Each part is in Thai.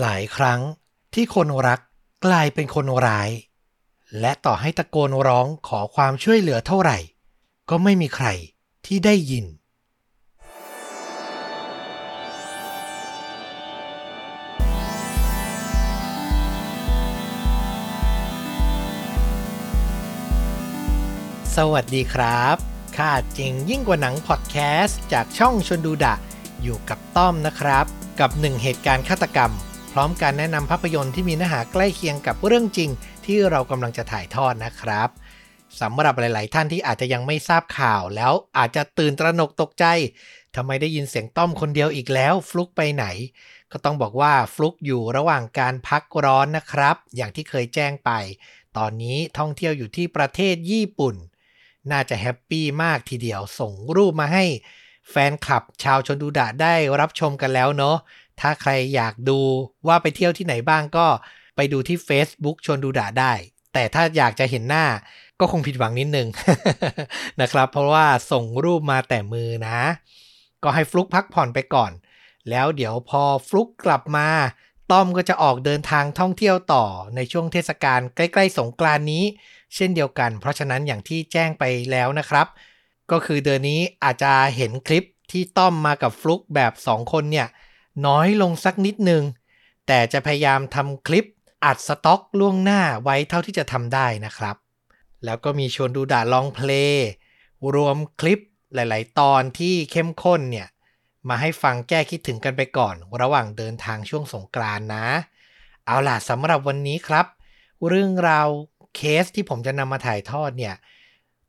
หลายครั้งที่คนรักกลายเป็นคนร้าย และต่อให้ตะโกนร้องขอความช่วยเหลือเท่าไหร่ ก็ไม่มีใครที่ได้ยิน สวัสดีครับค่าจริงยิ่งกว่าหนังพอดแคสต์จากช่องชนดูดะ อยู่กับต้อมนะครับ กับหนึ่งเหตุการณ์ฆาตกรรม ร้อมการแนะนำภาพยนตร์ที่มีเนื้อหาใกล้เคียงกับเรื่องจริง ที่เรากำลังจะถ่ายทอดนะครับสำหรับหลาย ๆ ท่านที่อาจจะยังไม่ทราบข่าว แล้วอาจจะตื่นตระหนกตกใจทำไมได้ยินเสียงต้อมคนเดียวอีกแล้ว ฟลุกไปไหน ก็ต้องบอกว่าฟลุกอยู่ระหว่างการพักร้อนนะครับ อย่างที่เคยแจ้งไป ตอนนี้ท่องเที่ยวอยู่ที่ประเทศญี่ปุ่น น่าจะแฮปปี้มากทีเดียวส่งรูปมาให้ แฟนคลับชาวชนดูดะได้รับชมกันแล้วเนาะ ถ้าใครอยากดูว่าไปเที่ยวที่ไหนบ้างก็ไปดูที่ Facebook ชนดูดะได้ แต่ถ้าอยากจะเห็นหน้าก็คงผิดหวังนิดนึงนะครับ เพราะว่าส่งรูปมาแต่มือนะ ก็ให้ฟลุกพักผ่อนไปก่อน แล้วเดี๋ยวพอฟลุกกลับมา ต้อมก็จะออกเดินทางท่องเที่ยวต่อในช่วงเทศกาลใกล้ๆสงกรานนี้ เช่นเดียวกัน เพราะฉะนั้นอย่างที่แจ้งไปแล้วนะครับ ก็คือเดือนนี้อาจจะเห็นคลิปที่ต้อมมากับฟลุกแบบ 2 คนเนี่ย น้อยลงสักนิดนึง แต่จะพยายามทำคลิปอัดสต็อกล่วงหน้าไว้เท่าที่จะทำได้นะครับ แล้วก็มีชวนดูด่าลองเพลงรวมคลิปหลาย ๆ ตอนที่เข้มข้นเนี่ย มาให้ฟังแก้คิดถึงกันไปก่อน ระหว่างเดินทางช่วงสงกรานนะ เอาล่ะสำหรับวันนี้ครับ เรื่องราวเคสที่ผมจะนำมาถ่ายทอดเนี่ย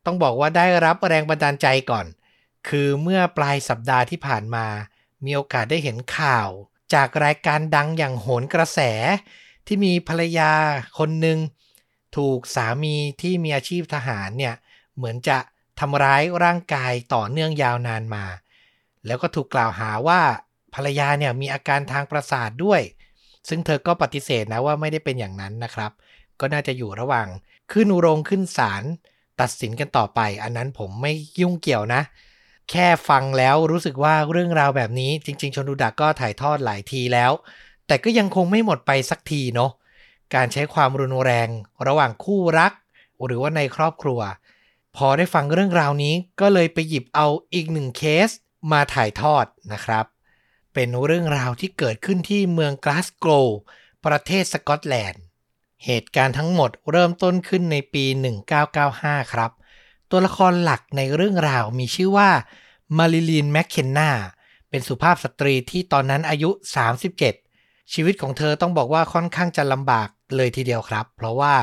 ต้องบอกว่าได้รับแรงบันดาลใจก่อน คือเมื่อปลายสัปดาห์ที่ผ่านมา มีโอกาสได้เห็นข่าว จากรายการดังอย่างโหนกระแส ที่มีภรรยาคนหนึ่งถูกสามีที่มีอาชีพทหารเนี่ย เหมือนจะทำร้ายร่างกายต่อเนื่องยาวนานมา แล้วก็ถูกกล่าวหาว่าภรรยาเนี่ยมีอาการทางประสาทด้วย ซึ่งเธอก็ปฏิเสธนะว่าไม่ได้เป็นอย่างนั้นนะครับ ก็น่าจะอยู่ระหว่างขึ้นโรงขึ้นศาลตัดสินกันต่อไป อันนั้นผมไม่ยุ่งเกี่ยวนะ แค่ฟังแล้วรู้สึกว่าเรื่องราวแบบนี้จริง ๆ ชนดูดักก็ถ่ายทอดหลายทีแล้ว แต่ก็ยังคงไม่หมดไปสักทีเนาะการใช้ความรุนแรงระหว่างคู่รัก หรือว่าในครอบครัว พอได้ฟังเรื่องราวนี้ก็เลยไปหยิบเอาอีกหนึ่งเคสมาถ่ายทอดนะครับ เป็นเรื่องราวที่เกิดขึ้นที่เมืองกลาสโกวประเทศสกอตแลนด์ เหตุการณ์ทั้งหมดเริ่มต้นขึ้นในปี 1995 ครับ ตัวละครหลักในเรื่องราวมีชื่อว่ามาริลีนแมคเคนนาเป็นสุภาพสตรีที่ตอนนั้นอายุ 37 ชีวิตของเธอต้องบอกว่าค่อนข้างจะลำบากเลยทีเดียวครับ เพราะว่า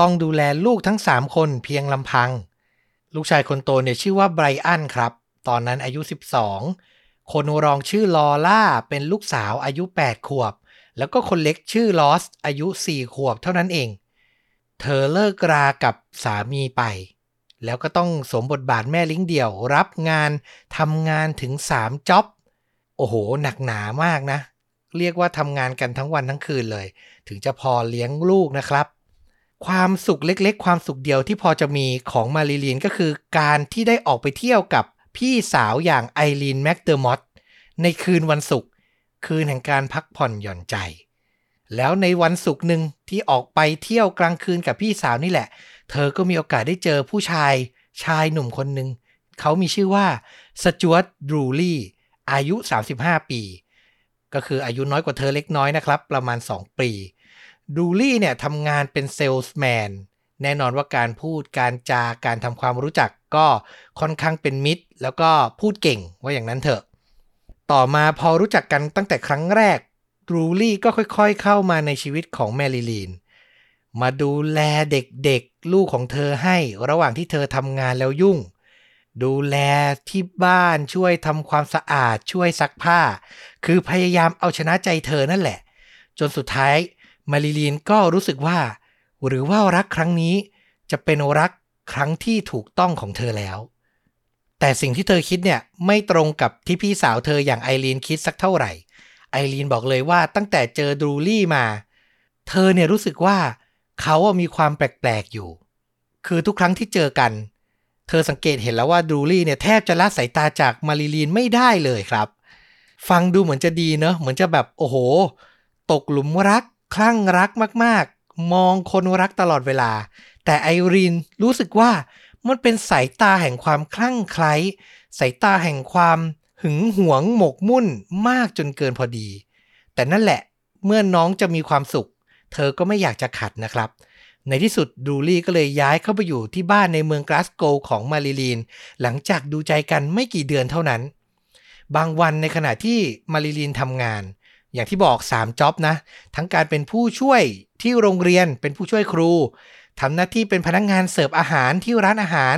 ต้องดูแลลูกทั้ง 3 คนเพียงลำพัง ลูกชายคนโตเนี่ยชื่อว่าไบรอันครับ ตอนนั้นอายุ 12 คนรองชื่อลอล่าเป็นลูกสาวอายุ 8 ขวบ แล้วก็คนเล็กชื่อลอสอายุ 4 ขวบเท่านั้นเอง เธอเลิกรากับสามีไป แล้วก็ต้องสมบทบาทแม่ลิงเดี่ยว รับงานทำงานถึง3จ็อบโอ้โห หนักหนามากนะ เรียกว่าทำงานกันทั้งวันทั้งคืนเลย ถึงจะพอเลี้ยงลูกนะครับ ความสุขเล็กๆ ความสุขเดียวที่พอจะมีของมาริลีนก็คือการที่ได้ออกไปเที่ยวกับพี่สาวอย่างไอรีนแมคเดอร์มอตในคืนวันศุกร์คืนแห่งการพักผ่อนหย่อนใจ แล้วในวันศุกร์หนึ่งที่ออกไปเที่ยวกลางคืนกับพี่สาวนี่แหละ เธอก็มีโอกาสได้เจอผู้ชายชายหนุ่มคนหนึ่ง เขามีชื่อว่าสจ๊วตดรูลี่ อายุ 35 ปี ก็คืออายุน้อยกว่าเธอเล็กน้อยนะครับ ประมาณ 2 ปีดรูลี่เนี่ยทำงานเป็นเซลส์แมนแน่นอนว่าการพูดการจาการทำความรู้จักก็ค่อนข้างเป็นมิตร แล้วก็พูดเก่งว่าอย่างนั้นเถอะ ต่อมาพอรู้จักกันตั้งแต่ครั้งแรกดรูลี่ก็ค่อยๆเข้ามาในชีวิตของแมริลีน มาดูแลเด็กๆ ลูกของเธอให้ระหว่างที่เธอทำงานแล้วยุ่ง ดูแลที่บ้านช่วยทำความสะอาดช่วยซักผ้า คือพยายามเอาชนะใจเธอนั่นแหละ จนสุดท้ายมาริลีนก็รู้สึกว่า หรือว่ารักครั้งนี้จะเป็นรักครั้งที่ถูกต้องของเธอแล้ว แต่สิ่งที่เธอคิดเนี่ยไม่ตรงกับที่พี่สาวเธออย่างไอรีนคิดสักเท่าไหร่ไอรีนบอกเลยว่าตั้งแต่เจอดูลี่มา เธอเนี่ยรู้สึกว่า เขามีความแปลกๆอยู่ คือทุกครั้งที่เจอกัน เธอสังเกตเห็นแล้วว่าดูลี่เนี่ยแทบจะละสายตาจากมาริลีนไม่ได้เลยครับ ฟังดูเหมือนจะดีเนอะเหมือนจะแบบโอ้โห ตกหลุมรัก คลั่งรักมากๆ มองคนรักตลอดเวลา แต่ไอรีนรู้สึกว่ามันเป็นสายตาแห่งความคลั่งไคล้สายตาแห่งความหึงหวงหมกมุ่นมากจนเกินพอดี แต่นั่นแหละเมื่อน้องจะมีความสุข เธอก็ไม่อยากจะขัดนะครับ ในที่สุดดูลี่ก็เลยย้ายเข้าไปอยู่ที่บ้านในเมืองกลาสโกของมาริลีน หลังจากดูใจกันไม่กี่เดือนเท่านั้น บางวันในขณะที่มาริลีนทำงาน อย่างที่บอก3จ็อบนะ ทั้งการเป็นผู้ช่วยที่โรงเรียนเป็นผู้ช่วยครูทำหน้าที่เป็นพนักงงานเสิร์ฟอาหารที่ร้านอาหาร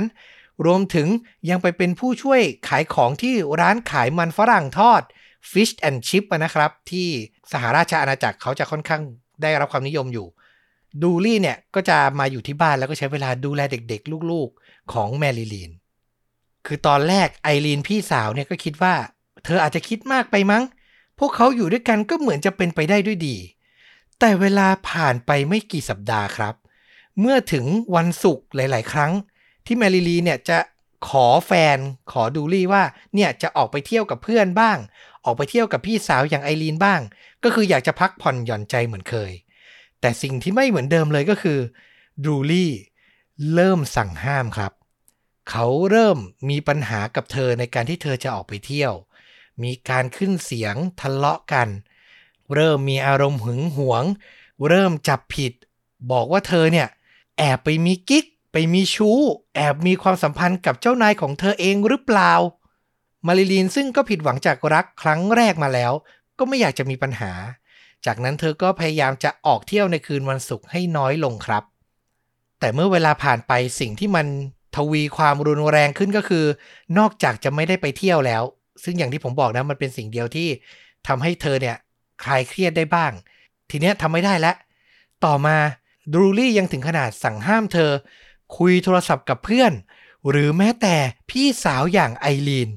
รวมถึงยังไปเป็นผู้ช่วยขายของที่ร้านขายมันฝรั่งทอด Fish and Chip นะครับ ที่สหราชอาณาจักรเขาจะค่อนข้าง ได้รับความนิยมอยู่ ดูลี่เนี่ยก็จะมาอยู่ที่บ้านแล้วก็ใช้เวลาดูแลเด็กๆ ลูกๆของแมรี่ลีน คือตอนแรกไอรีนพี่สาวเนี่ยก็คิดว่า เธออาจจะคิดมากไปมั้ง พวกเขาอยู่ด้วยกันก็เหมือนจะเป็นไปได้ด้วยดี แต่เวลาผ่านไปไม่กี่สัปดาห์ครับ เมื่อถึงวันศุกร์หลาย ๆ ครั้ง ที่แมรี่ลีเนี่ยจะขอแฟนขอดูลี่ว่าเนี่ยจะออกไปเที่ยวกับเพื่อนบ้าง ออกไปเที่ยวกับพี่สาวอย่างไอรีนบ้าง ก็คืออยากจะพักผ่อนหย่อนใจเหมือนเคย แต่สิ่งที่ไม่เหมือนเดิมเลยก็คือดูลี่เริ่มสั่งห้ามครับ เขาเริ่มมีปัญหากับเธอในการที่เธอจะออกไปเที่ยว มีการขึ้นเสียงทะเลาะกัน เริ่มมีอารมณ์หึงหวง เริ่มจับผิด บอกว่าเธอเนี่ยแอบไปมีกิ๊กไปมีชู้ แอบมีความสัมพันธ์กับเจ้านายของเธอเองหรือเปล่า มาริลีนซึ่งก็ผิดหวังจากรักครั้งแรกมาแล้ว ก็ไม่อยากจะมีปัญหา จากนั้นเธอก็พยายามจะออกเที่ยวในคืนวันศุกร์ให้น้อยลงครับ แต่เมื่อเวลาผ่านไปสิ่งที่มันทวีความรุนแรงขึ้นก็คือ นอกจากจะไม่ได้ไปเที่ยวแล้ว ซึ่งอย่างที่ผมบอกนะมันเป็นสิ่งเดียวที่ทำให้เธอเนี่ยคลายเครียดได้บ้าง ทีเนี้ยทำไม่ได้แล้วต่อมาดรูลี่ยังถึงขนาดสั่งห้ามเธอ คุยโทรศัพท์กับเพื่อน หรือแม้แต่พี่สาวอย่างไอรีน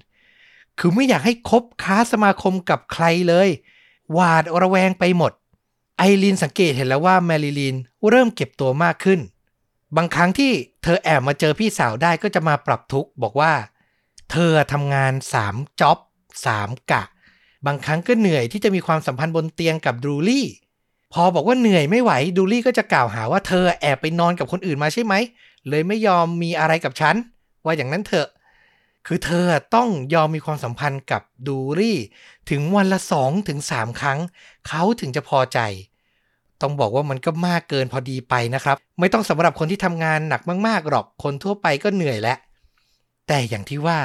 คือไม่อยากให้คบค้าสมาคมกับใครเลย หวาดระแวงไปหมด ไอรีนสังเกตเห็นแล้วว่าแมริลีนเริ่มเก็บตัวมากขึ้น บางครั้งที่เธอแอบมาเจอพี่สาวได้ก็จะมาปรับทุกข์บอกว่า เธอทำงานสามจ็อบสามกะ บางครั้งก็เหนื่อยที่จะมีความสัมพันธ์บนเตียงกับดูลี่ พอบอกว่าเหนื่อยไม่ไหวดูลี่ก็จะกล่าวหาว่าเธอแอบไปนอนกับคนอื่นมาใช่ไหม เลยไม่ยอมมีอะไรกับฉัน ว่าอย่างนั้นเถอะ คือเธอต้องยอมมีความสัมพันธ์กับดูรี่ ถึงวันละสองถึงสามครั้ง เขาถึงจะพอใจ ต้องบอกว่ามันก็มากเกินพอดีไปนะครับ ไม่ต้องสำหรับคนที่ทำงานหนักมากๆหรอกคนทั่วไปก็เหนื่อยแล้ว แต่อย่างที่ว่า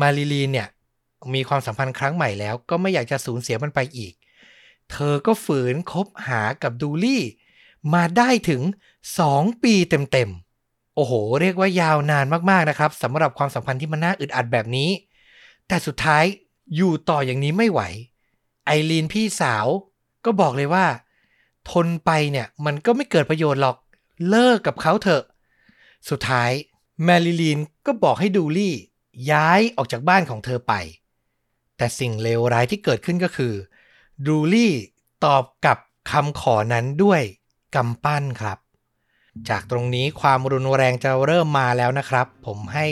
มาริลีนเนี่ยมีความสัมพันธ์ครั้งใหม่แล้ว ก็ไม่อยากจะสูญเสียมันไปอีก เธอก็ฝืนคบหากับดูลี่ มาได้ถึงสองปีเต็มๆ อ้โห เรียกว่ายาวนานมากๆนะครับสำหรับความสัมพันธ์ที่มันน่าอึดอัดแบบนี้ แต่สุดท้ายอยู่ต่ออย่างนี้ไม่ไหว ไอรีนพี่สาว ก็บอกเลยว่า ทนไปเนี่ยมันก็ไม่เกิดประโยชน์หรอกเลิกกับเขาเถอะ สุดท้ายแมริลีนก็บอกให้ดูลี่ ย้ายออกจากบ้านของเธอไป แต่สิ่งเลวร้ายที่เกิดขึ้นก็คือ ดูลี่ตอบกับคำขอนั้นด้วยกำปั้นครับ จากตรงนี้ความรุนแรงจะเริ่มมาแล้วนะครับ ผมให้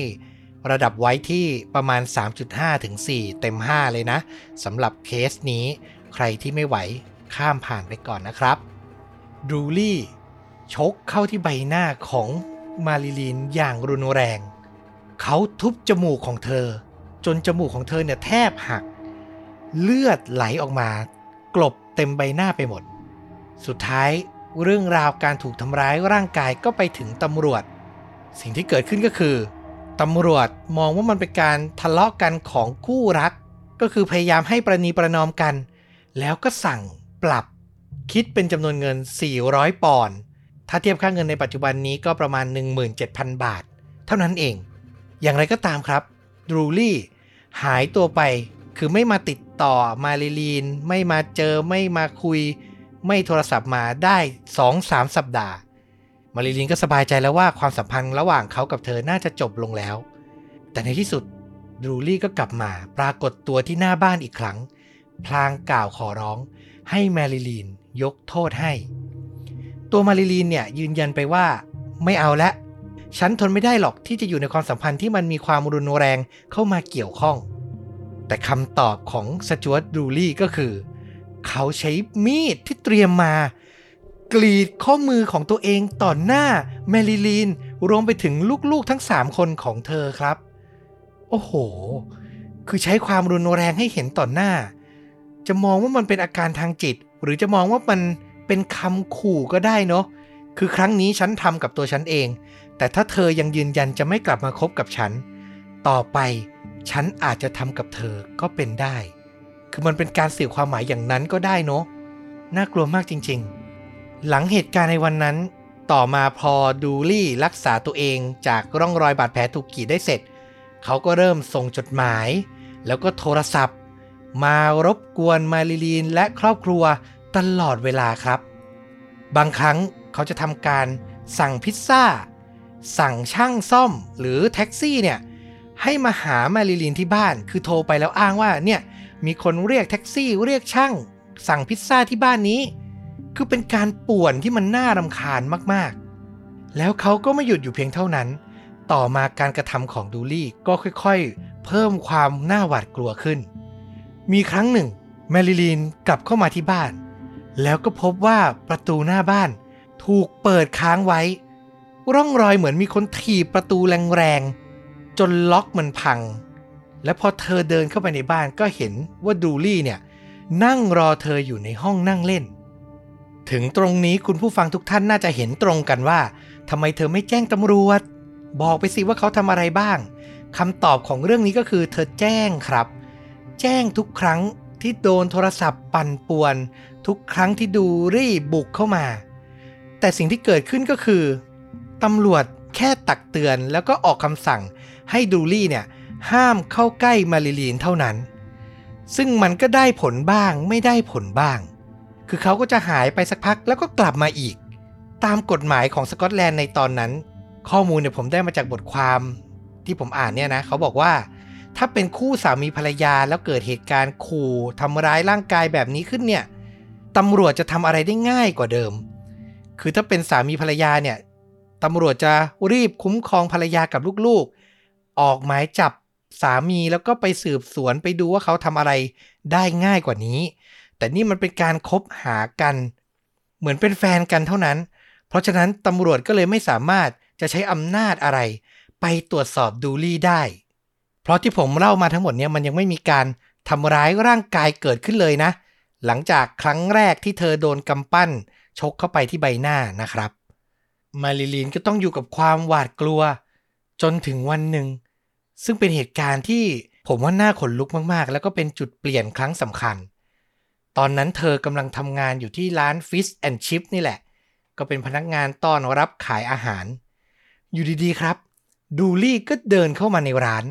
ระดับไว้ที่ประมาณ 3.5 ถึง 4 เต็ม 5 เลยนะสำหรับเคสนี้ ใครที่ไม่ไหวข้ามผ่านไปก่อนนะครับดูลี่ชกเข้าที่ใบหน้าของมาริลีนอย่างรุนแรง เขาทุบจมูกของเธอ จนจมูกของเธอเนี่ยแทบหัก เลือดไหลออกมา กลบเต็มใบหน้าไปหมด สุดท้าย เรื่องราวการถูกทำร้ายร่างกายก็ไปถึงตำรวจ สิ่งที่เกิดขึ้นก็คือตำรวจมองว่ามันเป็นการทะเลาะกันของคู่รัก ก็คือพยายามให้ประนีประนอมกัน แล้วก็สั่งปรับ คิดเป็นจำนวนเงิน 400 ปอนด์ถ้าเทียบค่าเงินในปัจจุบันนี้ก็ประมาณ 17,000 บาท เท่านั้นเอง อย่างไรก็ตามครับดรูลี่หายตัวไปคือไม่มาติดต่อมาลิลีน ไม่มาเจอไม่มาคุย ไม่โทรศัพท์มาได้สองสามสัปดาห์ มาริลินก็สบายใจแล้วว่าความสัมพันธ์ระหว่างเขากับเธอน่าจะจบลงแล้ว แต่ในที่สุดดูลี่ก็กลับมาปรากฏตัวที่หน้าบ้านอีกครั้ง พลางกล่าวขอร้องให้มาริลีนยกโทษให้ ตัวมาริลีนเนี่ยยืนยันไปว่าไม่เอาละ ฉันทนไม่ได้หรอกที่จะอยู่ในความสัมพันธ์ที่มันมีความรุนแรงเข้ามาเกี่ยวข้อง แต่คำตอบของสจวตดูลี่ก็คือ เขาใช้มีดที่เตรียมมา กรีดข้อมือของตัวเองต่อหน้าแมริลีน รวมไปถึงลูกๆทั้งสามคนของเธอครับ โอ้โห คือใช้ความรุนแรงให้เห็นต่อหน้า จะมองว่ามันเป็นอาการทางจิต หรือจะมองว่ามันเป็นคำขู่ก็ได้เนาะคือครั้งนี้ฉันทำกับตัวฉันเอง แต่ถ้าเธอยังยืนยันจะไม่กลับมาคบกับฉัน ต่อไปฉันอาจจะทำกับเธอก็เป็นได้ คือมันเป็นการสื่อความหมายอย่างนั้นก็ได้เนาะน่ากลัวมากจริงๆ หลังเหตุการณ์ในวันนั้น ต่อมาพอดูลี่รักษาตัวเองจากร่องรอยบาดแผลถูกกรีดได้เสร็จ เขาก็เริ่มส่งจดหมาย แล้วก็โทรศัพท์ มารบกวนมาริลีนและครอบครัวตลอดเวลาครับ บางครั้งเขาจะทำการสั่งพิซซ่า สั่งช่างซ่อมหรือแท็กซี่เนี่ยให้มาหามาริลีนที่บ้าน คือโทรไปแล้วอ้างว่าเนี่ย มีคนเรียกแท็กซี่เรียกช่าง สั่งพิซซ่าที่บ้านนี้ คือเป็นการป่วนที่มันน่ารำคาญมากๆ แล้วเขาก็ไม่หยุดอยู่เพียงเท่านั้น ต่อมาการกระทำของดูลี่ก็ค่อยๆ เพิ่มความน่าหวาดกลัวขึ้น มีครั้งหนึ่ง แมริลีนกลับเข้ามาที่บ้าน แล้วก็พบว่าประตูหน้าบ้าน ถูกเปิดค้างไว้ ร่องรอยเหมือนมีคนถีบประตูแรงๆจนล็อกมันพัง และพอเธอเดินเข้าไปในบ้านก็เห็นว่าดูลี่เนี่ยนั่งรอเธออยู่ในห้องนั่งเล่น ถึงตรงนี้คุณผู้ฟังทุกท่านน่าจะเห็นตรงกันว่าทำไมเธอไม่แจ้งตำรวจ บอกไปสิว่าเขาทำอะไรบ้างคำตอบของเรื่องนี้ก็คือเธอแจ้งครับ แจ้งทุกครั้งที่โดนโทรศัพท์ปั่นป่วน ทุกครั้งที่ดูรี่บุกเข้ามา แต่สิ่งที่เกิดขึ้นก็คือตำรวจแค่ตักเตือนแล้วก็ออกคำสั่งให้ดูลี่เนี่ย ห้ามเข้าใกล้มาริลีนเท่านั้น ซึ่งมันก็ได้ผลบ้างไม่ได้ผลบ้าง คือเขาก็จะหายไปสักพักแล้วก็กลับมาอีก ตามกฎหมายของสกอตแลนด์ในตอนนั้น ข้อมูลเนี่ยผมได้มาจากบทความที่ผมอ่านเนี่ยนะเขาบอกว่า ถ้าเป็นคู่สามีภรรยาแล้วเกิดเหตุการณ์ขู่ทำร้ายร่างกายแบบนี้ขึ้นเนี่ยตำรวจจะทำอะไรได้ง่ายกว่าเดิม คือถ้าเป็นสามีภรรยาเนี่ยตำรวจจะรีบคุ้มครองภรรยากับลูกๆ ออกหมายจับ สามีแล้วก็ไปสืบสวนไปดูว่าเขาทำอะไรได้ง่ายกว่านี้ แต่นี่มันเป็นการคบหากัน เหมือนเป็นแฟนกันเท่านั้น เพราะฉะนั้นตำรวจก็เลยไม่สามารถจะใช้อำนาจอะไร ไปตรวจสอบดูลี่ได้ เพราะที่ผมเล่ามาทั้งหมดเนี่ยมันยังไม่มีการทำร้ายร่างกายเกิดขึ้นเลยนะ หลังจากครั้งแรกที่เธอโดนกำปั้น ชกเข้าไปที่ใบหน้านะครับ มาริลีนก็ต้องอยู่กับความหวาดกลัว จนถึงวันหนึ่ง ซึ่งเป็นเหตุการณ์ที่ผมว่าน่าขนลุกมากๆ แล้วก็เป็นจุดเปลี่ยนครั้งสำคัญ ตอนนั้นเธอกำลังทำงานอยู่ที่ร้าน Fish and Chip นี่แหละ ก็เป็นพนักงานต้อนรับขายอาหาร อยู่ดีๆครับ ดูลี่ก็เดินเข้ามาในร้าน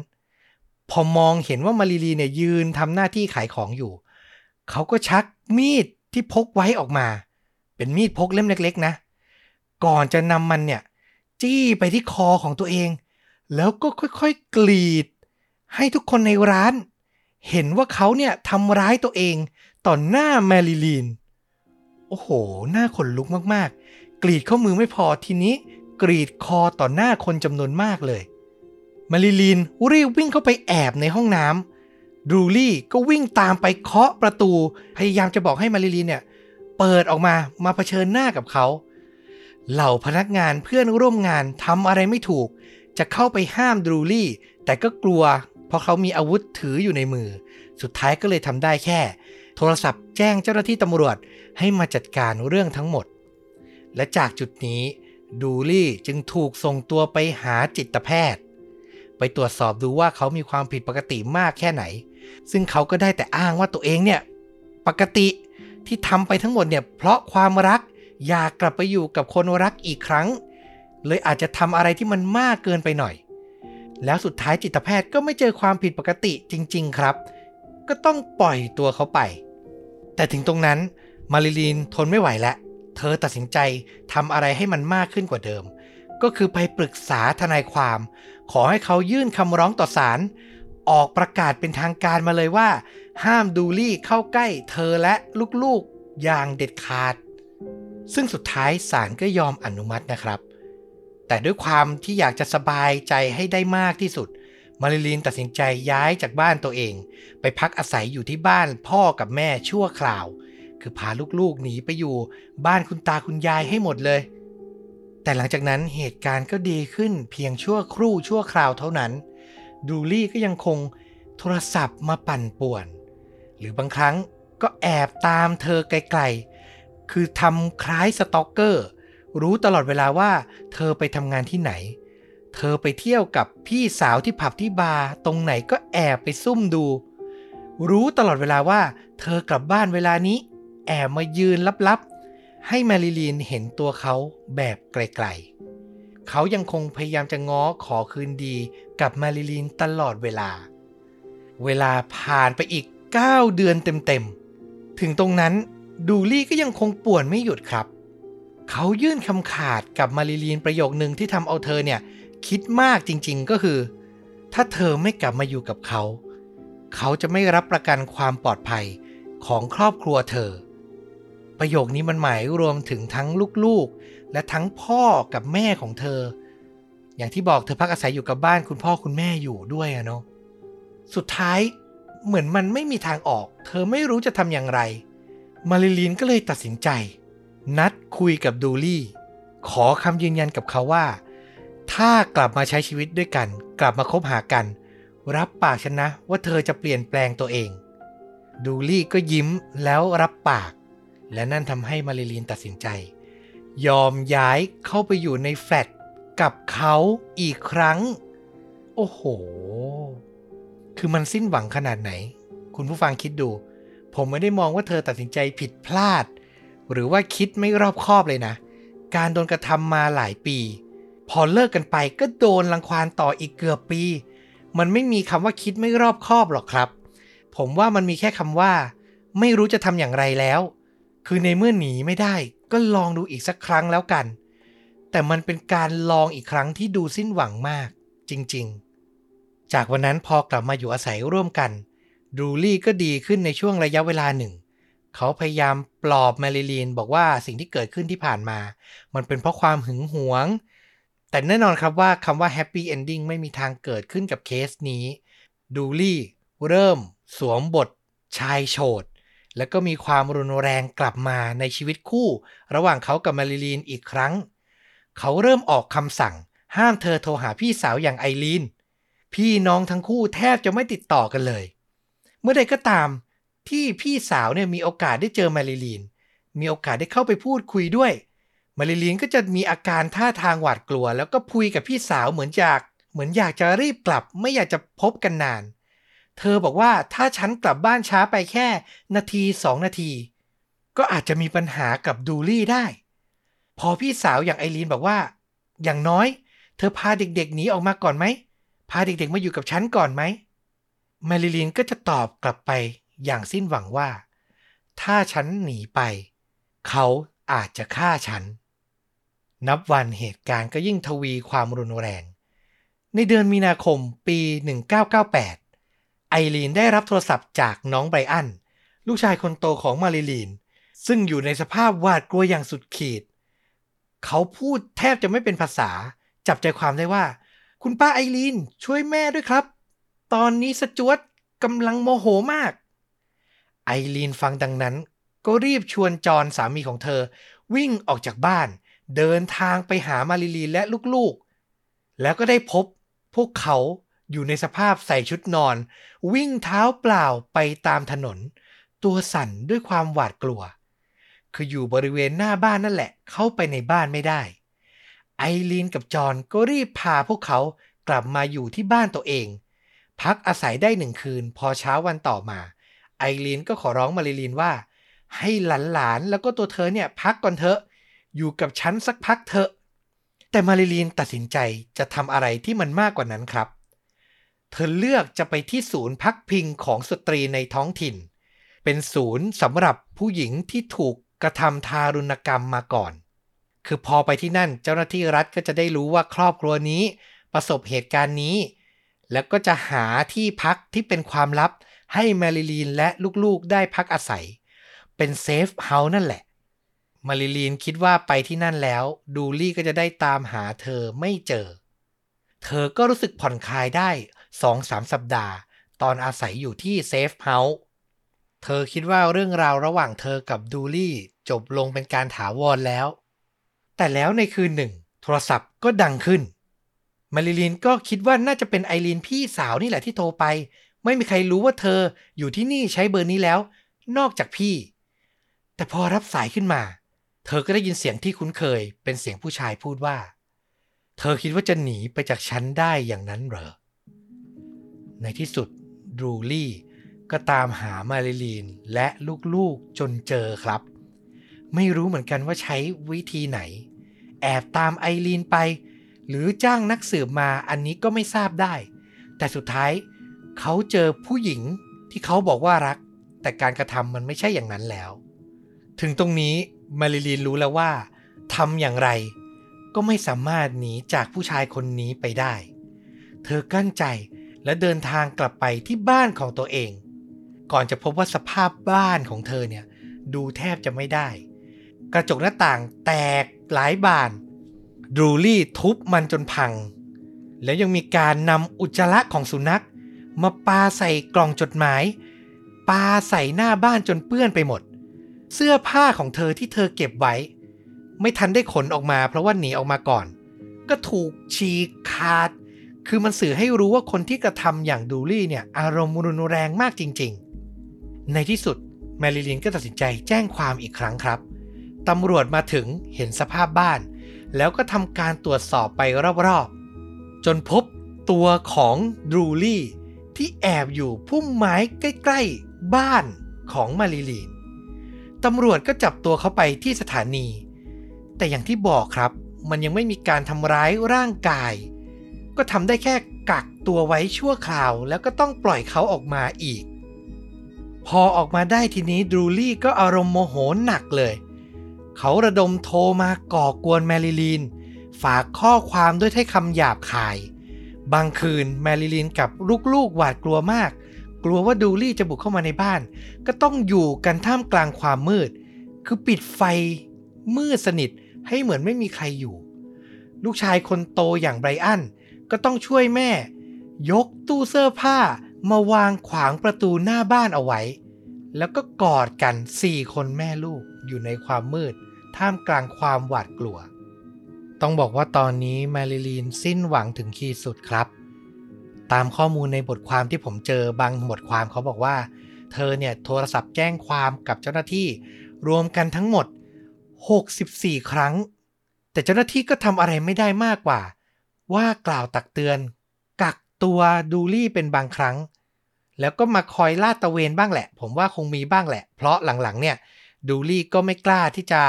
พอมองเห็นว่ามาริลีเนี่ยยืนทำหน้าที่ขายของอยู่ เขาก็ชักมีดที่พกไว้ออกมา เป็นมีดพกเล่มเล็ก ๆ นะ ก่อนจะนำมันเนี่ย จี้ไปที่คอของตัวเอง แล้วก็ค่อยๆกรีด ให้ทุกคนในร้าน เห็นว่าเขาเนี่ยทำร้ายตัวเองต่อหน้าแมริลีน โอ้โห หน้าขนลุกมากๆ กรีดข้อมือไม่พอทีนี้ กรีดคอต่อหน้าคนจำนวนมากเลยมาริลีนรีบวิ่งเข้าไปแอบในห้องน้ำดูลี่ก็วิ่งตามไปเคาะประตู พยายามจะบอกให้มาริลีนเนี่ยเปิดออกมามาเผชิญหน้ากับเขา เหล่าพนักงานเพื่อนร่วมงานทำอะไรไม่ถูก จะเข้าไปห้ามดูลี่ แต่ก็กลัว เพราะเขามีอาวุธถืออยู่ในมือ สุดท้ายก็เลยทำได้แค่ โทรศัพท์แจ้งเจ้าหน้าที่ตำรวจให้มาจัดการเรื่องทั้งหมด และจากจุดนี้ดูลี่จึงถูกส่งตัวไปหาจิตแพทย์ ไปตรวจสอบดูว่าเขามีความผิดปกติมากแค่ไหน ซึ่งเขาก็ได้แต่อ้างว่าตัวเองเนี่ย ปกติที่ทำไปทั้งหมดเนี่ยเพราะความรักอยากกลับไปอยู่กับคนรักอีกครั้ง เลยอาจจะทำอะไรที่มันมากเกินไปหน่อย แล้วสุดท้ายจิตแพทย์ก็ไม่เจอความผิดปกติจริง ๆ ครับ ก็ต้องปล่อยตัวเขาไป แต่ถึงตรงนั้นมาริลีนทนไม่ไหวแล้วเธอตัดสินใจทำอะไรให้มันมากขึ้นกว่าเดิม ก็คือไปปรึกษาทนายความ ขอให้เขายื่นคำร้องต่อศาลออกประกาศเป็นทางการมาเลยว่า ห้ามดูลี่เข้าใกล้เธอและลูกๆอย่างเด็ดขาด ซึ่งสุดท้ายศาลก็ยอมอนุมัตินะครับ แต่ด้วยความที่อยากจะสบายใจให้ได้มากที่สุด มาริลีนตัดสินใจย้ายจากบ้านตัวเอง ไปพักอาศัยอยู่ที่บ้านพ่อกับแม่ชั่วคราว คือพาลูกๆหนีไปอยู่บ้านคุณตาคุณยายให้หมดเลย แต่หลังจากนั้นเหตุการณ์ก็ดีขึ้นเพียงชั่วครู่ชั่วคราวเท่านั้น ดูลี่ก็ยังคงโทรศัพท์มาปั่นป่วน หรือบางครั้งก็แอบตามเธอไกลๆ คือทำคล้ายสตอกเกอร์ รู้ตลอดเวลาว่า เธอไปทำงานที่ไหน เธอไปเที่ยวกับพี่สาวที่ผับที่บาร์ตรงไหนก็แอบไปซุ่มดู รู้ตลอดเวลาว่า เธอกลับบ้านเวลานี้ แอบมายืนลับๆ ให้แมริลีนเห็นตัวเขาแบบไกลๆ เขายังคงพยายามจะง้อขอคืนดีกับแมริลีนตลอดเวลา เวลาผ่านไปอีก 9 เดือนเต็มๆ ถึงตรงนั้นดูลี่ก็ยังคงป่วนไม่หยุดครับ เขายื่นคำขาดกับมาริลีนประโยคหนึ่งที่ทำเอาเธอเนี่ยคิดมากจริงๆก็คือ ถ้าเธอไม่กลับมาอยู่กับเขา เขาจะไม่รับประกันความปลอดภัยของครอบครัวเธอ ประโยคนี้มันหมายรวมถึงทั้งลูกๆ และทั้งพ่อกับแม่ของเธอ อย่างที่บอกเธอพักอาศัยอยู่กับบ้านคุณพ่อคุณแม่อยู่ด้วยอะเนาะสุดท้ายเหมือนมันไม่มีทางออก เธอไม่รู้จะทำอย่างไร มาริลีนก็เลยตัดสินใจ นัดคุยกับดูลี่ ขอคำยืนยันกับเขาว่า ถ้ากลับมาใช้ชีวิตด้วยกัน กลับมาคบหากัน รับปากฉันนะว่าเธอจะเปลี่ยนแปลงตัวเอง ดูลี่ก็ยิ้มแล้วรับปาก และนั่นทำให้มาริลีนตัดสินใจ ยอมย้ายเข้าไปอยู่ในแฟลตกับเขาอีกครั้ง โอ้โห คือมันสิ้นหวังขนาดไหน คุณผู้ฟังคิดดู ผมไม่ได้มองว่าเธอตัดสินใจผิดพลาด หรือว่าคิดไม่รอบคอบเลยนะ การโดนกระทำมาหลายปี พอเลิกกันไปก็โดนรังควานต่ออีกเกือบปี มันไม่มีคำว่าคิดไม่รอบคอบหรอกครับ ผมว่ามันมีแค่คำว่า ไม่รู้จะทำอย่างไรแล้ว คือในเมื่อหนีไม่ได้ ก็ลองดูอีกสักครั้งแล้วกัน แต่มันเป็นการลองอีกครั้งที่ดูสิ้นหวังมาก จริง ๆ จากวันนั้นพอกลับมาอยู่อาศัยร่วมกัน ดรูลี่ก็ดีขึ้นในช่วงระยะเวลาหนึ่ง เขาพยายามปลอบแมริลีนบอกว่าสิ่งที่เกิดขึ้นที่ผ่านมา มันเป็นเพราะความหึงหวง แต่แน่นอนครับว่าคำว่า happy ending ไม่มีทางเกิดขึ้นกับเคสนี้ ดรูลี่เริ่มสวมบทชายโฉดแล้วก็มีความรุนแรงกลับมาในชีวิตคู่ ระหว่างเขากับแมริลีนอีกครั้ง เขาเริ่มออกคำสั่ง ห้ามเธอโทรหาพี่สาวอย่างไอรีนพี่น้องทั้งคู่แทบจะไม่ติดต่อกันเลย เมื่อใดก็ตาม ที่พี่สาวเนี่ยมีโอกาสได้เจอแมริลีน มีโอกาสได้เข้าไปพูดคุยด้วยแมริลีนก็จะมีอาการท่าทางหวาดกลัว แล้วก็พูดกับพี่สาวเหมือนอยากเหมือนอยากจะรีบกลับ ไม่อยากจะพบกันนาน เธอบอกว่าถ้าฉันกลับบ้านช้าไปแค่นาทีสองนาที ก็อาจจะมีปัญหากับดูลี่ได้ พอพี่สาวอย่างไอรีนบอกว่า อย่างน้อย เธอพาเด็กๆหนีออกมาก่อนไหมพาเด็กๆมาอยู่กับฉันก่อนไหมแมริลีนก็จะตอบกลับไป อย่างสิ้นหวังว่า ถ้าฉันหนีไป เขาอาจจะฆ่าฉัน นับวันเหตุการณ์ก็ยิ่งทวีความรุนแรง ในเดือนมีนาคมปี 1998 ไอรีนได้รับโทรศัพท์จากน้องไบรอัน ลูกชายคนโตของมาริลีน ซึ่งอยู่ในสภาพหวาดกลัวอย่างสุดขีด เขาพูดแทบจะไม่เป็นภาษา จับใจความได้ว่า คุณป้าไอรีนช่วยแม่ด้วยครับ ตอนนี้สจวตกำลังโมโหมาก ไอรีนฟังดังนั้น ก็รีบชวนจอนสามีของเธอ วิ่งออกจากบ้าน เดินทางไปหามาริลีนและลูกๆ แล้วก็ได้พบพวกเขาอยู่ในสภาพใส่ชุดนอน วิ่งเท้าเปล่าไปตามถนน ตัวสั่นด้วยความหวาดกลัว คืออยู่บริเวณหน้าบ้านนั่นแหละ เข้าไปในบ้านไม่ได้ ไอรีนกับจอนก็รีบพาพวกเขากลับมาอยู่ที่บ้านตัวเอง พักอาศัยได้หนึ่งคืนพอเช้าวันต่อมา ไอรีนก็ขอร้องมาริลีนว่า ให้หลานๆแล้วก็ตัวเธอเนี่ยพักก่อนเถอะ อยู่กับฉันสักพักเถอะ แต่มาริลีนตัดสินใจจะทำอะไรที่มันมากกว่านั้นครับ เธอเลือกจะไปที่ศูนย์พักพิงของสตรีในท้องถิ่น เป็นศูนย์สำหรับผู้หญิงที่ถูกกระทำทารุณกรรมมาก่อน คือพอไปที่นั่นเจ้าหน้าที่รัฐก็จะได้รู้ว่าครอบครัวนี้ ประสบเหตุการณ์นี้ แล้วก็จะหาที่พักที่เป็นความลับ ให้แมริลีนและลูกๆได้พักอาศัย เป็น safe house นั่นแหละ มาริลีนคิดว่าไปที่นั่นแล้ว ดรูลี่ก็จะได้ตามหาเธอไม่เจอ เธอก็รู้สึกผ่อนคลายได้สองสามสัปดาห์ ตอนอาศัยอยู่ที่ safe house เธอคิดว่าเรื่องราวระหว่างเธอกับดรูลี่จบลงเป็นการถาวรแล้ว แต่แล้วในคืนหนึ่ง โทรศัพท์ก็ดังขึ้นมาริลีนก็คิดว่าน่าจะเป็นไอรีนพี่สาวนี่แหละที่โทรไป ไม่มีใครรู้ว่าเธออยู่ที่นี่ใช้เบอร์นี้แล้ว นอกจากพี่ แต่พอรับสายขึ้นมา เธอก็ได้ยินเสียงที่คุ้นเคย เป็นเสียงผู้ชายพูดว่า เธอคิดว่าจะหนีไปจากฉันได้อย่างนั้นเหรอ ในที่สุดดรูลี่ก็ตามหามาริลีนและลูกๆจนเจอครับ ไม่รู้เหมือนกันว่าใช้วิธีไหน แอบตามไอรีนไป หรือจ้างนักสืบมาอันนี้ก็ไม่ทราบได้ แต่สุดท้าย เขาเจอผู้หญิงที่เขาบอกว่ารัก แต่การกระทำมันไม่ใช่อย่างนั้นแล้ว ถึงตรงนี้มาริลีนรู้แล้วว่าทำอย่างไร ก็ไม่สามารถหนีจากผู้ชายคนนี้ไปได้ เธอกั้นใจและเดินทางกลับไปที่บ้านของตัวเอง ก่อนจะพบว่าสภาพบ้านของเธอเนี่ยดูแทบจะไม่ได้ กระจกหน้าต่างแตกหลายบานดรูลี่ทุบมันจนพัง แล้วยังมีการนำอุจจาระของสุนัข มาปาใส่กล่องจดหมาย ปาใส่หน้าบ้านจนเปื้อนไปหมด เสื้อผ้าของเธอที่เธอเก็บไว้ ไม่ทันได้ขนออกมาเพราะว่าหนีออกมาก่อน ก็ถูกฉีกขาด คือมันสื่อให้รู้ว่าคนที่กระทำอย่างดูลี่เนี่ย อารมณ์รุนแรงมากจริง ๆ ในที่สุดแมริลินก็ตัดสินใจแจ้งความอีกครั้งครับตำรวจมาถึงเห็นสภาพบ้าน แล้วก็ทำการตรวจสอบไปรอบๆ จนพบตัวของดูลี่ ที่แอบอยู่พุ่มไม้ใกล้ๆ บ้านของมาริลีนตำรวจก็จับตัวเขาไปที่สถานี แต่อย่างที่บอกครับ มันยังไม่มีการทำร้ายร่างกาย ก็ทำได้แค่กักตัวไว้ชั่วคราว แล้วก็ต้องปล่อยเขาออกมาอีก พอออกมาได้ทีนี้ดูลี่ก็อารมณ์โมโหหนักเลย เขาระดมโทรมาก่อกวนแมริลีน ฝากข้อความด้วยถ้อยคำหยาบคาย บางคืนแมริลีนกับลูกๆหวาดกลัวมาก กลัวว่าดูลี่จะบุกเข้ามาในบ้าน ก็ต้องอยู่กันท่ามกลางความมืด คือปิดไฟมืดสนิทให้เหมือนไม่มีใครอยู่ ลูกชายคนโตอย่างไบรอันก็ต้องช่วยแม่ ยกตู้เสื้อผ้ามาวางขวางประตูหน้าบ้านเอาไว้ แล้วก็กอดกันสี่คนแม่ลูกอยู่ในความมืด ท่ามกลางความหวาดกลัว ต้องบอกว่าตอนนี้แมริลีนสิ้นหวังถึงขีดสุดครับ ตามข้อมูลในบทความที่ผมเจอบางบทความเขาบอกว่า เธอเนี่ยโทรศัพท์แจ้งความกับเจ้าหน้าที่รวมกันทั้งหมด 64 ครั้ง แต่เจ้าหน้าที่ก็ทำอะไรไม่ได้มากกว่า ว่ากล่าวตักเตือน กักตัวดูลี่เป็นบางครั้ง แล้วก็มาคอยลาดตะเวนบ้างแหละ ผมว่าคงมีบ้างแหละ เพราะหลังๆเนี่ยดูลี่ก็ไม่กล้าที่จะ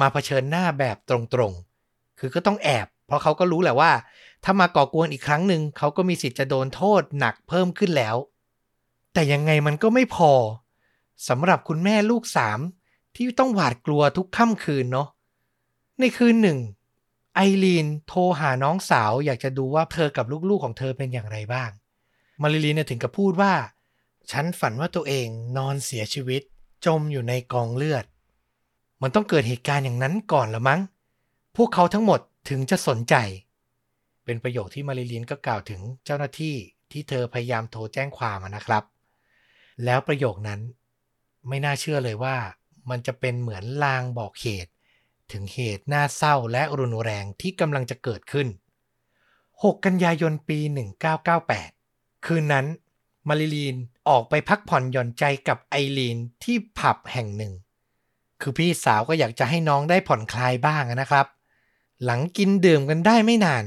มาเผชิญหน้าแบบตรงๆ คือก็ต้องแอบ เพราะเขาก็รู้แหละว่า ถ้ามาก่อกวนอีกครั้งหนึ่งเขาก็มีสิทธิ์จะโดนโทษหนักเพิ่มขึ้นแล้ว แต่ยังไงมันก็ไม่พอสำหรับคุณแม่ลูกสามที่ต้องหวาดกลัวทุกค่ำคืนเนาะในคืนหนึ่งไอรีนโทรหาน้องสาวอยากจะดูว่าเธอกับลูกๆของเธอเป็นอย่างไรบ้าง มาริลีนถึงกับพูดว่า ฉันฝันว่าตัวเองนอนเสียชีวิต จมอยู่ในกองเลือด มันต้องเกิดเหตุการณ์อย่างนั้นก่อนละมั้ง วกเขาทั้งหมดถึงจะสนใจ เป็นประโยคที่มาริลีนก็กล่าวถึงเจ้าหน้าที่ที่เธอพยายามโทรแจ้งความนะครับ แล้วประโยคนั้นไม่น่าเชื่อเลยว่า มันจะเป็นเหมือนลางบอกเหตุ ถึงเหตุน่าเศร้าและรุนแรงที่กำลังจะเกิดขึ้น 6 กันยายนปี 1998 คืนนั้น มาริลีนออกไปพักผ่อนหย่อนใจกับไอรีนที่ผับแห่งหนึ่ง คือพี่สาวก็อยากจะให้น้องได้ผ่อนคลายบ้างนะครับ หลังกินดื่มกันได้ไม่นาน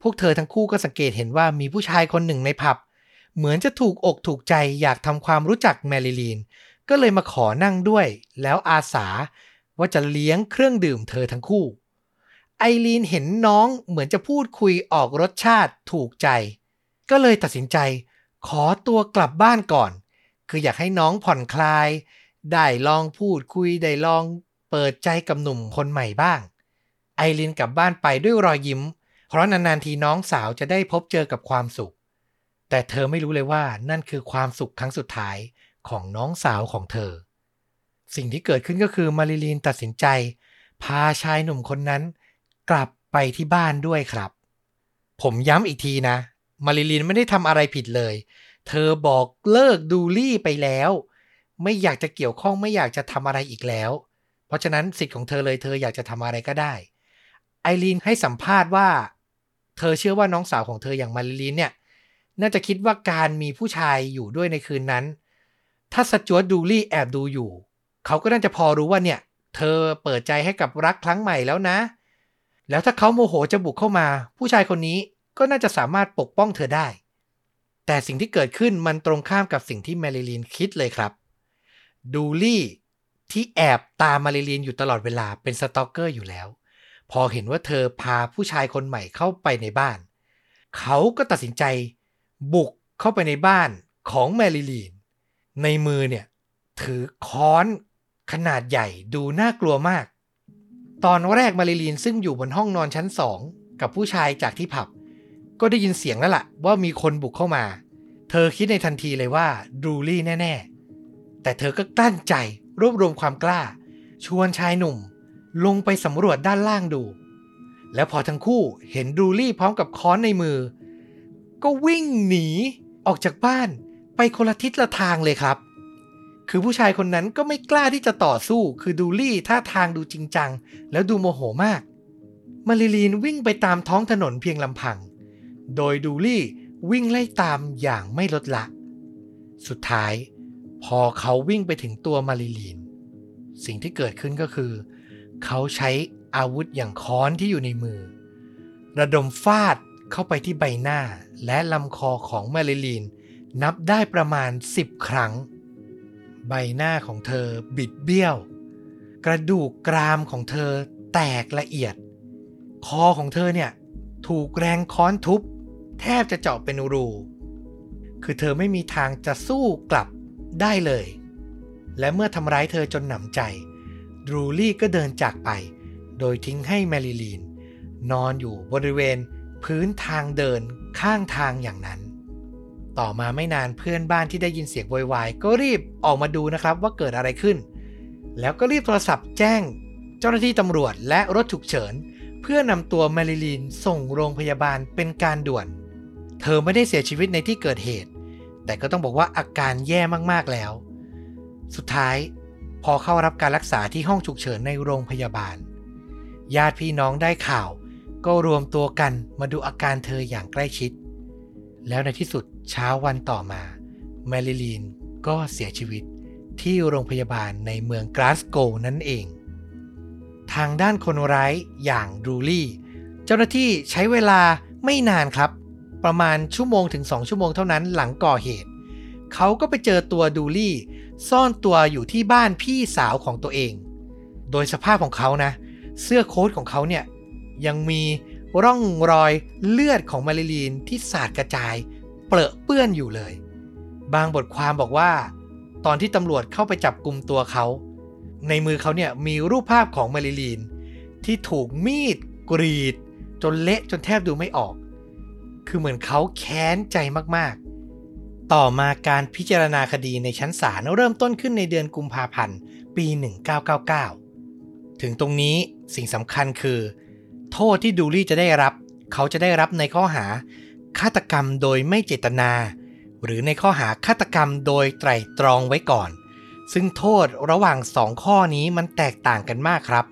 พวกเธอทั้งคู่ก็สังเกตเห็นว่ามีผู้ชายคนหนึ่งในผับ เหมือนจะถูกอกถูกใจอยากทำความรู้จักแมริลีน ก็เลยมาขอนั่งด้วย แล้วอาสาว่าจะเลี้ยงเครื่องดื่มเธอทั้งคู่ ไอรีนเห็นน้องเหมือนจะพูดคุยออกรสชาติถูกใจ ก็เลยตัดสินใจ ขอตัวกลับบ้านก่อน คืออยากให้น้องผ่อนคลาย ได้ลองพูดคุยได้ลองเปิดใจกับหนุ่มคนใหม่บ้าง ไอรินกลับบ้านไปด้วยรอยยิ้ม เพราะนานๆทีน้องสาวจะได้พบเจอกับความสุข แต่เธอไม่รู้เลยว่านั่นคือความสุขครั้งสุดท้ายของน้องสาวของเธอ สิ่งที่เกิดขึ้นก็คือมาริลีนตัดสินใจ พาชายหนุ่มคนนั้น กลับไปที่บ้านด้วยครับ ผมย้ำอีกทีนะ มาริลีนไม่ได้ทำอะไรผิดเลย เธอบอกเลิกดูลี่ไปแล้ว ไม่อยากจะเกี่ยวข้องไม่อยากจะทำอะไรอีกแล้ว เพราะฉะนั้นสิทธิ์ของเธอเลยเธออยากจะทำอะไรก็ได้ ไอรีนให้สัมภาษณ์ว่า เธอเชื่อว่าน้องสาวของเธออย่างมาริลีนเนี่ย น่าจะคิดว่าการมีผู้ชายอยู่ด้วยในคืนนั้น ถ้าสจวตดูลี่แอบดูอยู่ เขาก็น่าจะพอรู้ว่าเนี่ย เธอเปิดใจให้กับรักครั้งใหม่แล้วนะ แล้วถ้าเขาโมโหจะบุกเข้ามา ผู้ชายคนนี้ก็น่าจะสามารถปกป้องเธอได้ แต่สิ่งที่เกิดขึ้นมันตรงข้ามกับสิ่งที่แมริลีนคิดเลยครับ ดูลี่ที่แอบตามมาริลีนอยู่ตลอดเวลาเป็น stalker อยู่แล้ว พอเห็นว่าเธอพาผู้ชายคนใหม่เข้าไปในบ้าน เขาก็ตัดสินใจ บุกเข้าไปในบ้านของแมริลีน ในมือเนี่ยถือค้อนขนาดใหญ่ดูน่ากลัวมาก ตอนแรกมาริลีนซึ่งอยู่บนห้องนอนชั้นสองกับผู้ชายจากที่ผับ ก็ได้ยินเสียงแล้วล่ะ ว่ามีคนบุกเข้ามา เธอคิดในทันทีเลยว่าดูลี่แน่ ๆ แต่เธอก็กลั้นใจรวบรวมความกล้า ชวนชายหนุ่ม ลงไปสำรวจด้านล่างดู แล้วพอทั้งคู่เห็นดูลี่พร้อมกับค้อนในมือ ก็วิ่งหนีออกจากบ้านไปคนละทิศละทางเลยครับ คือผู้ชายคนนั้นก็ไม่กล้าที่จะต่อสู้ คือดูลี่ท่าทางดูจริงจัง แล้วดูโมโหมาก มาริลีนวิ่งไปตามท้องถนนเพียงลำพัง โดยดูลี่วิ่งไล่ตามอย่างไม่ลดละ สุดท้าย พอเขาวิ่งไปถึงตัวมาริลีน สิ่งที่เกิดขึ้นก็คือ เขาใช้อาวุธอย่างค้อนที่อยู่ในมือ ระดมฟาดเข้าไปที่ใบหน้าและลำคอของมาริลีน นับได้ประมาณ 10 ครั้ง ใบหน้าของเธอบิดเบี้ยว กระดูกกรามของเธอแตกละเอียด คอของเธอเนี่ยถูกแรงค้อนทุบ แทบจะเจาะเป็นรู คือเธอไม่มีทางจะสู้กลับได้เลย และเมื่อทำร้ายเธอจนหนำใจ ดรูลี่ก็เดินจากไป โดยทิ้งให้แมริลีน นอนอยู่บริเวณพื้นทางเดินข้างทางอย่างนั้น ต่อมาไม่นานเพื่อนบ้านที่ได้ยินเสียงโวยวายก็รีบออกมาดูนะครับว่าเกิดอะไรขึ้น แล้วก็รีบโทรศัพท์แจ้ง เจ้าหน้าที่ตำรวจและรถฉุกเฉิน เพื่อนำตัวแมริลีนส่งโรงพยาบาลเป็นการด่วน เธอไม่ได้เสียชีวิตในที่เกิดเหตุ แต่ก็ต้องบอกว่าอาการแย่มากๆแล้ว สุดท้าย พอเข้ารับการรักษาที่ห้องฉุกเฉินในโรงพยาบาล ญาติพี่น้องได้ข่าว ก็รวมตัวกันมาดูอาการเธออย่างใกล้ชิด แล้วในที่สุดเช้าวันต่อมาแมริลีนก็เสียชีวิตที่โรงพยาบาลในเมืองกลาสโกนั่นเอง ทางด้านคนร้ายอย่างดูลี่ เจ้าหน้าที่ใช้เวลาไม่นานครับ ประมาณชั่วโมงถึง2ชั่วโมงเท่านั้นหลังก่อเหตุ เขาก็ไปเจอตัวดูลี่ ซ่อนตัวอยู่ที่บ้านพี่สาวของตัวเอง โดยสภาพของเขานะ เสื้อโค้ทของเขาเนี่ยยังมีร่องรอยเลือดของมาริลีนที่สาดกระจาย เปรอะเปื้อนอยู่เลย บางบทความบอกว่า ตอนที่ตำรวจเข้าไปจับกลุ่มตัวเขา ในมือเขาเนี่ยมีรูปภาพของมาริลีน ที่ถูกมีดกรีด จนเละจนแทบดูไม่ออก คือเหมือนเขาแค้นใจมากๆ ต่อมาการพิจารณาคดีในชั้นศาลเริ่มต้นขึ้นในเดือนกุมภาพันธ์ ปี 1999 ถึงตรงนี้สิ่งสำคัญคือ โทษที่ดูลี่จะได้รับ เขาจะได้รับในข้อหาฆาตกรรมโดยไม่เจตนา หรือในข้อหาฆาตกรรมโดยไตร่ตรองไว้ก่อน ซึ่งโทษระหว่างสองข้อนี้มันแตกต่างกันมากครับ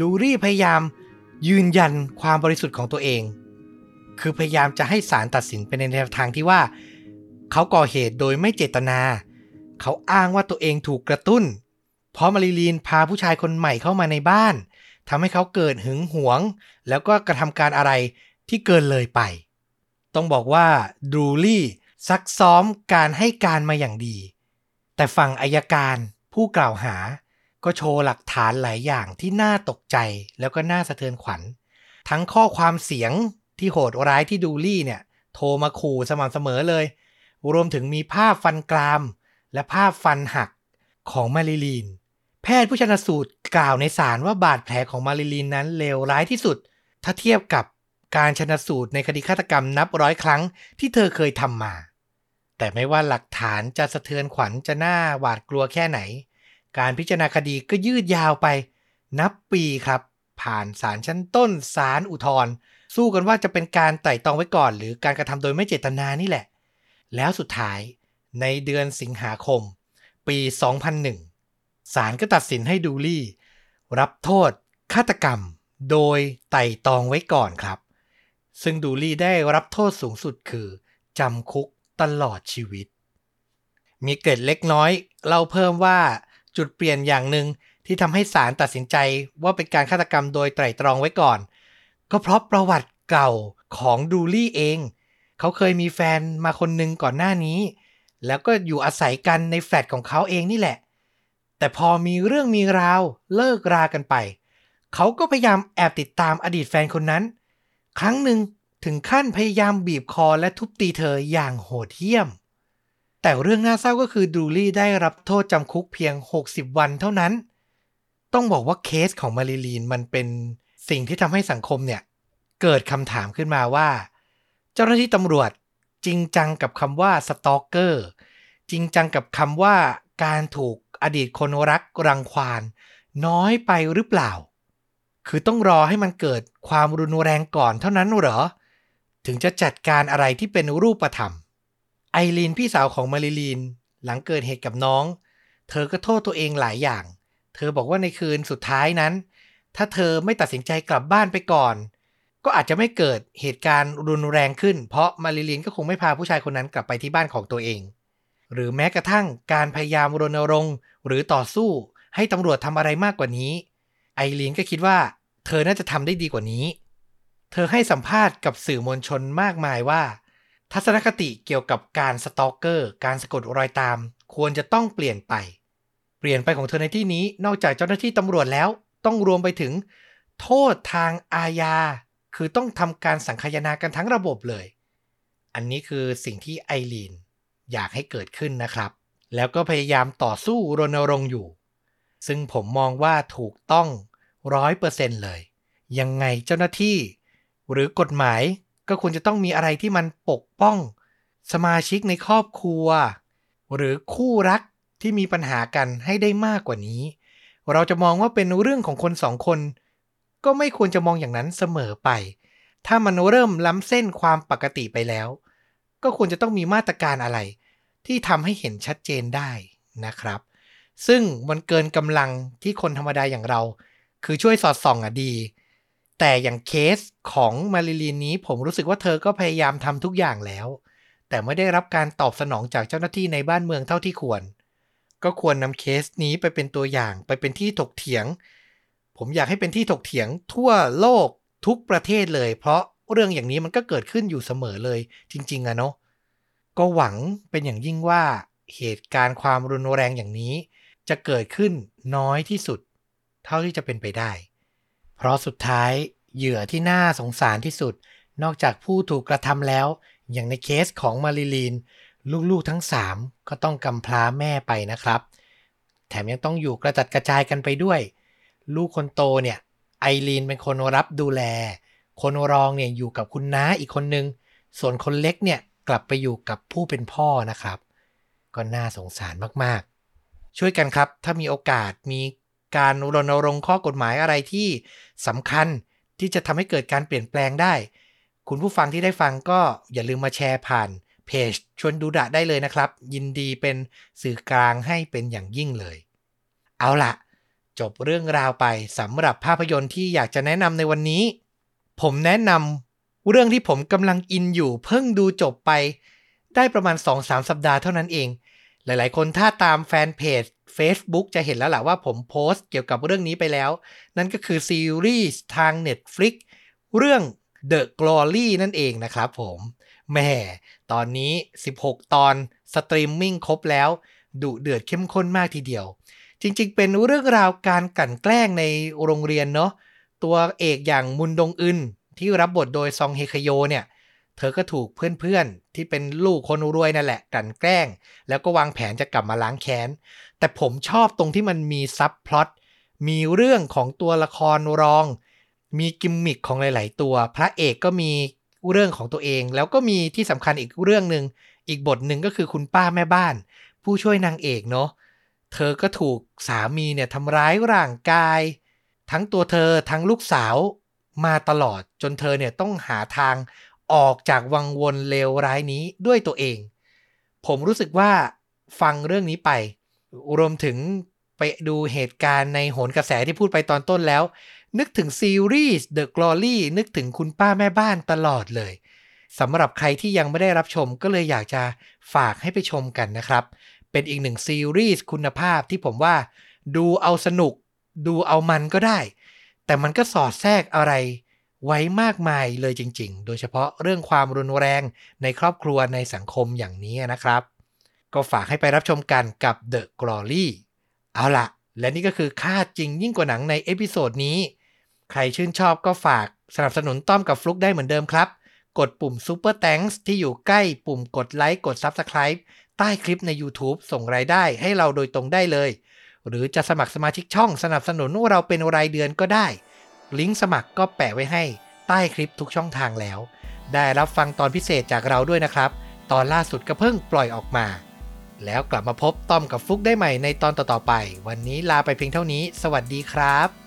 ดูรี่พยายามยืนยันความบริสุทธิ์ของตัวเอง คือพยายามจะให้ศาลตัดสินไปในแนวทางที่ว่า เขาก่อเหตุโดยไม่เจตนา เขาอ้างว่าตัวเองถูกกระตุ้น เพราะมาริลีนพาผู้ชายคนใหม่เข้ามาในบ้านทำให้เขาเกิดหึงหวง แล้วก็กระทำการอะไรที่เกินเลยไป ต้องบอกว่าดูลี่ซักซ้อมการให้การมาอย่างดี แต่ฝั่งอายการผู้กล่าวหา ก็โชว์หลักฐานหลายอย่างที่น่าตกใจแล้วก็น่าสะเทือนขวัญ ทั้งข้อความเสียงที่โหดร้ายที่ดูลี่เนี่ย โทรมาขู่สม่ำเสมอเลย รวมถึงมีภาพฟันกราม และภาพฟันหักของมาริลีน แพทย์ผู้ชนสูตรกล่าวในศาลว่าบาดแผลของมาริลีนนั้นเลวร้ายที่สุด ถ้าเทียบกับการชนสูตรในคดีฆาตกรรมนับร้อยครั้งที่เธอเคยทำมา แต่ไม่ว่าหลักฐานจะสะเทือนขวัญจะน่าหวาดกลัวแค่ไหน การพิจารณาคดีก็ยืดยาวไป นับปีครับ ผ่านศาลชั้นต้นศาลอุทธรสู้กันว่าจะเป็นการไต่ตองไว้ก่อน หรือการกระทำโดยไม่เจตนานี่แหละ แล้วสุดท้ายในเดือนสิงหาคม ปี 2001 ศาลก็ตัดสินให้ดูลี่ รับโทษฆาตกรรมโดยไต่ตองไว้ก่อนครับ ซึ่งดูลี่ได้รับโทษสูงสุดคือจำคุกตลอดชีวิต มีเกร็ดเล็กน้อยเล่าเพิ่มว่าจุดเปลี่ยนอย่างหนึ่งที่ทำให้ศาลตัดสินใจว่าเป็นการฆาตกรรมโดยไตร่ตรองไว้ก่อน ก็เพราะประวัติเก่าของดูลี่เอง เขาเคยมีแฟนมาคนหนึ่งก่อนหน้านี้ แล้วก็อยู่อาศัยกันในแฟลตของเขาเองนี่แหละ แต่พอมีเรื่องมีราวเลิกรากันไป เขาก็พยายามแอบติดตามอดีตแฟนคนนั้น ครั้งหนึ่งถึงขั้นพยายามบีบคอและทุบตีเธออย่างโหดเหี้ยม แต่เรื่องน่าเศร้าก็คือดูลี่ได้รับโทษจำคุกเพียง 60 วันเท่านั้น ต้องบอกว่าเคสของมาริลีนมันเป็นสิ่งที่ทำให้สังคมเนี่ย เกิดคำถามขึ้นมาว่า เจ้าหน้าที่ตำรวจจริงจังกับคำว่าสตอกเกอร์จริงจังกับคำว่าการถูกอดีตคนรักรังควานน้อยไปหรือเปล่า คือต้องรอให้มันเกิดความรุนแรงก่อนเท่านั้นเหรอ ถึงจะจัดการอะไรที่เป็นรูปธรรม ไอรีนพี่สาวของมาริลีน หลังเกิดเหตุกับน้อง เธอก็โทษตัวเองหลายอย่าง เธอบอกว่าในคืนสุดท้ายนั้น ถ้าเธอไม่ตัดสินใจกลับบ้านไปก่อน ก็อาจจะไม่เกิดเหตุการณ์รุนแรงขึ้น เพราะมาริลีนก็คงไม่พาผู้ชายคนนั้นกลับไปที่บ้านของตัวเอง หรือแม้กระทั่งการพยายามรณรงค์หรือต่อสู้ ให้ตำรวจทำอะไรมากกว่านี้ ไอรีนก็คิดว่า เธอน่าจะทำได้ดีกว่านี้ เธอให้สัมภาษณ์กับสื่อมวลชนมากมายว่า ทัศนคติเกี่ยวกับการสตอกเกอร์ การสะกดรอยตาม ควรจะต้องเปลี่ยนไป เปลี่ยนไปของเธอในที่นี้นอกจากเจ้าหน้าที่ตำรวจแล้ว ต้องรวมไปถึง โทษทางอาญา คือต้องทำการสังคายนากันทั้งระบบเลย อันนี้คือสิ่งที่ไอรีนอยากให้เกิดขึ้นนะครับ แล้วก็พยายามต่อสู้รณรงค์อยู่ ซึ่งผมมองว่าถูกต้องร้อยเปอร์เซ็นต์เลย ยังไงเจ้าหน้าที่ หรือกฎหมายก็ควรจะต้องมีอะไรที่มันปกป้อง สมาชิกในครอบครัว หรือคู่รักที่มีปัญหากันให้ได้มากกว่านี้ เราจะมองว่าเป็นเรื่องของคนสองคน ก็ไม่ควรจะมองอย่างนั้นเสมอไป ถ้ามันเริ่มล้ำเส้นความปกติไปแล้ว ก็ควรจะต้องมีมาตรการอะไร ที่ทำให้เห็นชัดเจนได้นะครับ ซึ่งมันเกินกำลังที่คนธรรมดาอย่างเรา คือช่วยสอดส่องอะดี แต่อย่างเคสของมาริลีนนี้ผมรู้สึกว่าเธอก็พยายามทำทุกอย่างแล้ว แต่ไม่ได้รับการตอบสนองจากเจ้าหน้าที่ในบ้านเมืองเท่าที่ควร ก็ควรนำเคสนี้ไปเป็นตัวอย่างไปเป็นที่ถกเถียง ผมอยากให้เป็นที่ถกเถียงทั่วโลกทุกประเทศเลย เพราะเรื่องอย่างนี้มันก็เกิดขึ้นอยู่เสมอเลย จริง ๆอะเนาะก็หวังเป็นอย่างยิ่งว่าเหตุการณ์ความรุนแรงอย่างนี้ จะเกิดขึ้นน้อยที่สุด เท่าที่จะเป็นไปได้ เพราะสุดท้ายเหยื่อที่น่าสงสารที่สุด นอกจากผู้ถูกกระทำแล้ว อย่างในเคสของมาริลีน ลูกๆทั้ง 3 ก็ต้องกำพร้าแม่ไปนะครับ แถมยังต้องอยู่กระจัดกระจายกันไปด้วย ลูกคนโตเนี่ยไอรีนเป็นคนรับดูแล คนรองเนี่ยอยู่กับคุณน้าอีกคนนึง ส่วนคนเล็กเนี่ยกลับไปอยู่กับผู้เป็นพ่อนะครับ ก็น่าสงสารมากๆ ช่วยกันครับถ้ามีโอกาสมีการรณรงค์ข้อกฎหมายอะไรที่สำคัญที่จะทำให้เกิดการเปลี่ยนแปลงได้ คุณผู้ฟังที่ได้ฟังก็อย่าลืมมาแชร์ผ่านเพจชวนดูดะได้เลยนะครับ ยินดีเป็นสื่อกลางให้เป็นอย่างยิ่งเลย เอาละ จบเรื่องราวไปสำหรับภาพยนตร์ที่อยากจะแนะนำในวันนี้ ผมแนะนำเรื่องที่ผมกำลังอินอยู่ เพิ่งดูจบไป ได้ประมาณ 2-3 สัปดาห์เท่านั้นเอง หลายๆ คนถ้าตามแฟนเพจ Facebook จะเห็นแล้วแหละว่าผมโพสต์เกี่ยวกับเรื่องนี้ไปแล้ว นั่นก็คือซีรีส์ทาง Netflix เรื่อง The Glory นั่นเองนะครับผมแหมตอนนี้ 16 ตอนสตรีมมิ่งครบแล้วดุเดือดเข้มข้นมากทีเดียว จริงๆ เป็นเรื่องราวการกลั่นแกล้งในโรงเรียนเนาะตัวเอกอย่างมุนดงอึนที่รับบทโดยซองเฮคโยเนี่ย เธอก็ถูกเพื่อนๆ ที่เป็นลูกคนรวยนั่นแหละกลั่นแกล้ง แล้วก็วางแผนจะกลับมาล้างแค้น แต่ผมชอบตรงที่มันมี subplot มีเรื่องของตัวละครรอง มีกิมมิคของหลาย ๆ ตัว พระเอกก็มีเรื่องของตัวเอง แล้วก็มีที่สำคัญอีกเรื่องหนึ่งอีกบทหนึ่งก็คือคุณป้าแม่บ้าน ผู้ช่วยนางเอกเนาะ เธอก็ถูกสามีเนี่ยทำร้ายร่างกาย ทั้งตัวเธอทั้งลูกสาวมาตลอดจนเธอเนี่ยต้องหาทางออกจากวังวนเลวร้ายนี้ด้วยตัวเอง ผมรู้สึกว่าฟังเรื่องนี้ไป รวมถึงไปดูเหตุการณ์ในโหนกระแสที่พูดไปตอนต้นแล้ว นึกถึงซีรีส์ The Glory นึกถึงคุณป้าแม่บ้านตลอดเลยสำหรับใครที่ยังไม่ได้รับชมก็เลยอยากจะฝากให้ไปชมกันนะครับ เป็นอีกหนึ่งซีรีส์คุณภาพที่ผมว่าดูเอาสนุก ดูเอามันก็ได้ แต่มันก็สอดแทรกอะไรไว้มากมายเลยจริง ๆ โดยเฉพาะเรื่องความรุนแรงในครอบครัวในสังคมอย่างนี้นะครับ ก็ฝากให้ไปรับชมกันกับ The Glory เอาละและนี่ก็คือฆาตจริงยิ่งกว่าหนังใน episode นี้ ใครชื่นชอบก็ฝากสนับสนุนต้อมกับฟลุกได้เหมือนเดิมครับ กดปุ่ม Super Thanks ที่อยู่ใกล้ปุ่มกดไลค์กด Subscribe ใต้คลิปใน YouTube ส่งรายได้ให้เราโดยตรงได้เลย หรือจะสมัครสมาชิกช่องสนับสนุนเราเป็นรายเดือนก็ได้ ลิงก์สมัครก็แปะไว้ให้ใต้คลิปทุกช่องทางแล้ว ได้รับฟังตอนพิเศษจากเราด้วยนะครับ ตอนล่าสุดก็เพิ่งปล่อยออกมา แล้วกลับมาพบต้อมกับฟุกได้ใหม่ในตอนต่อๆไป วันนี้ลาไปเพียงเท่านี้ สวัสดีครับ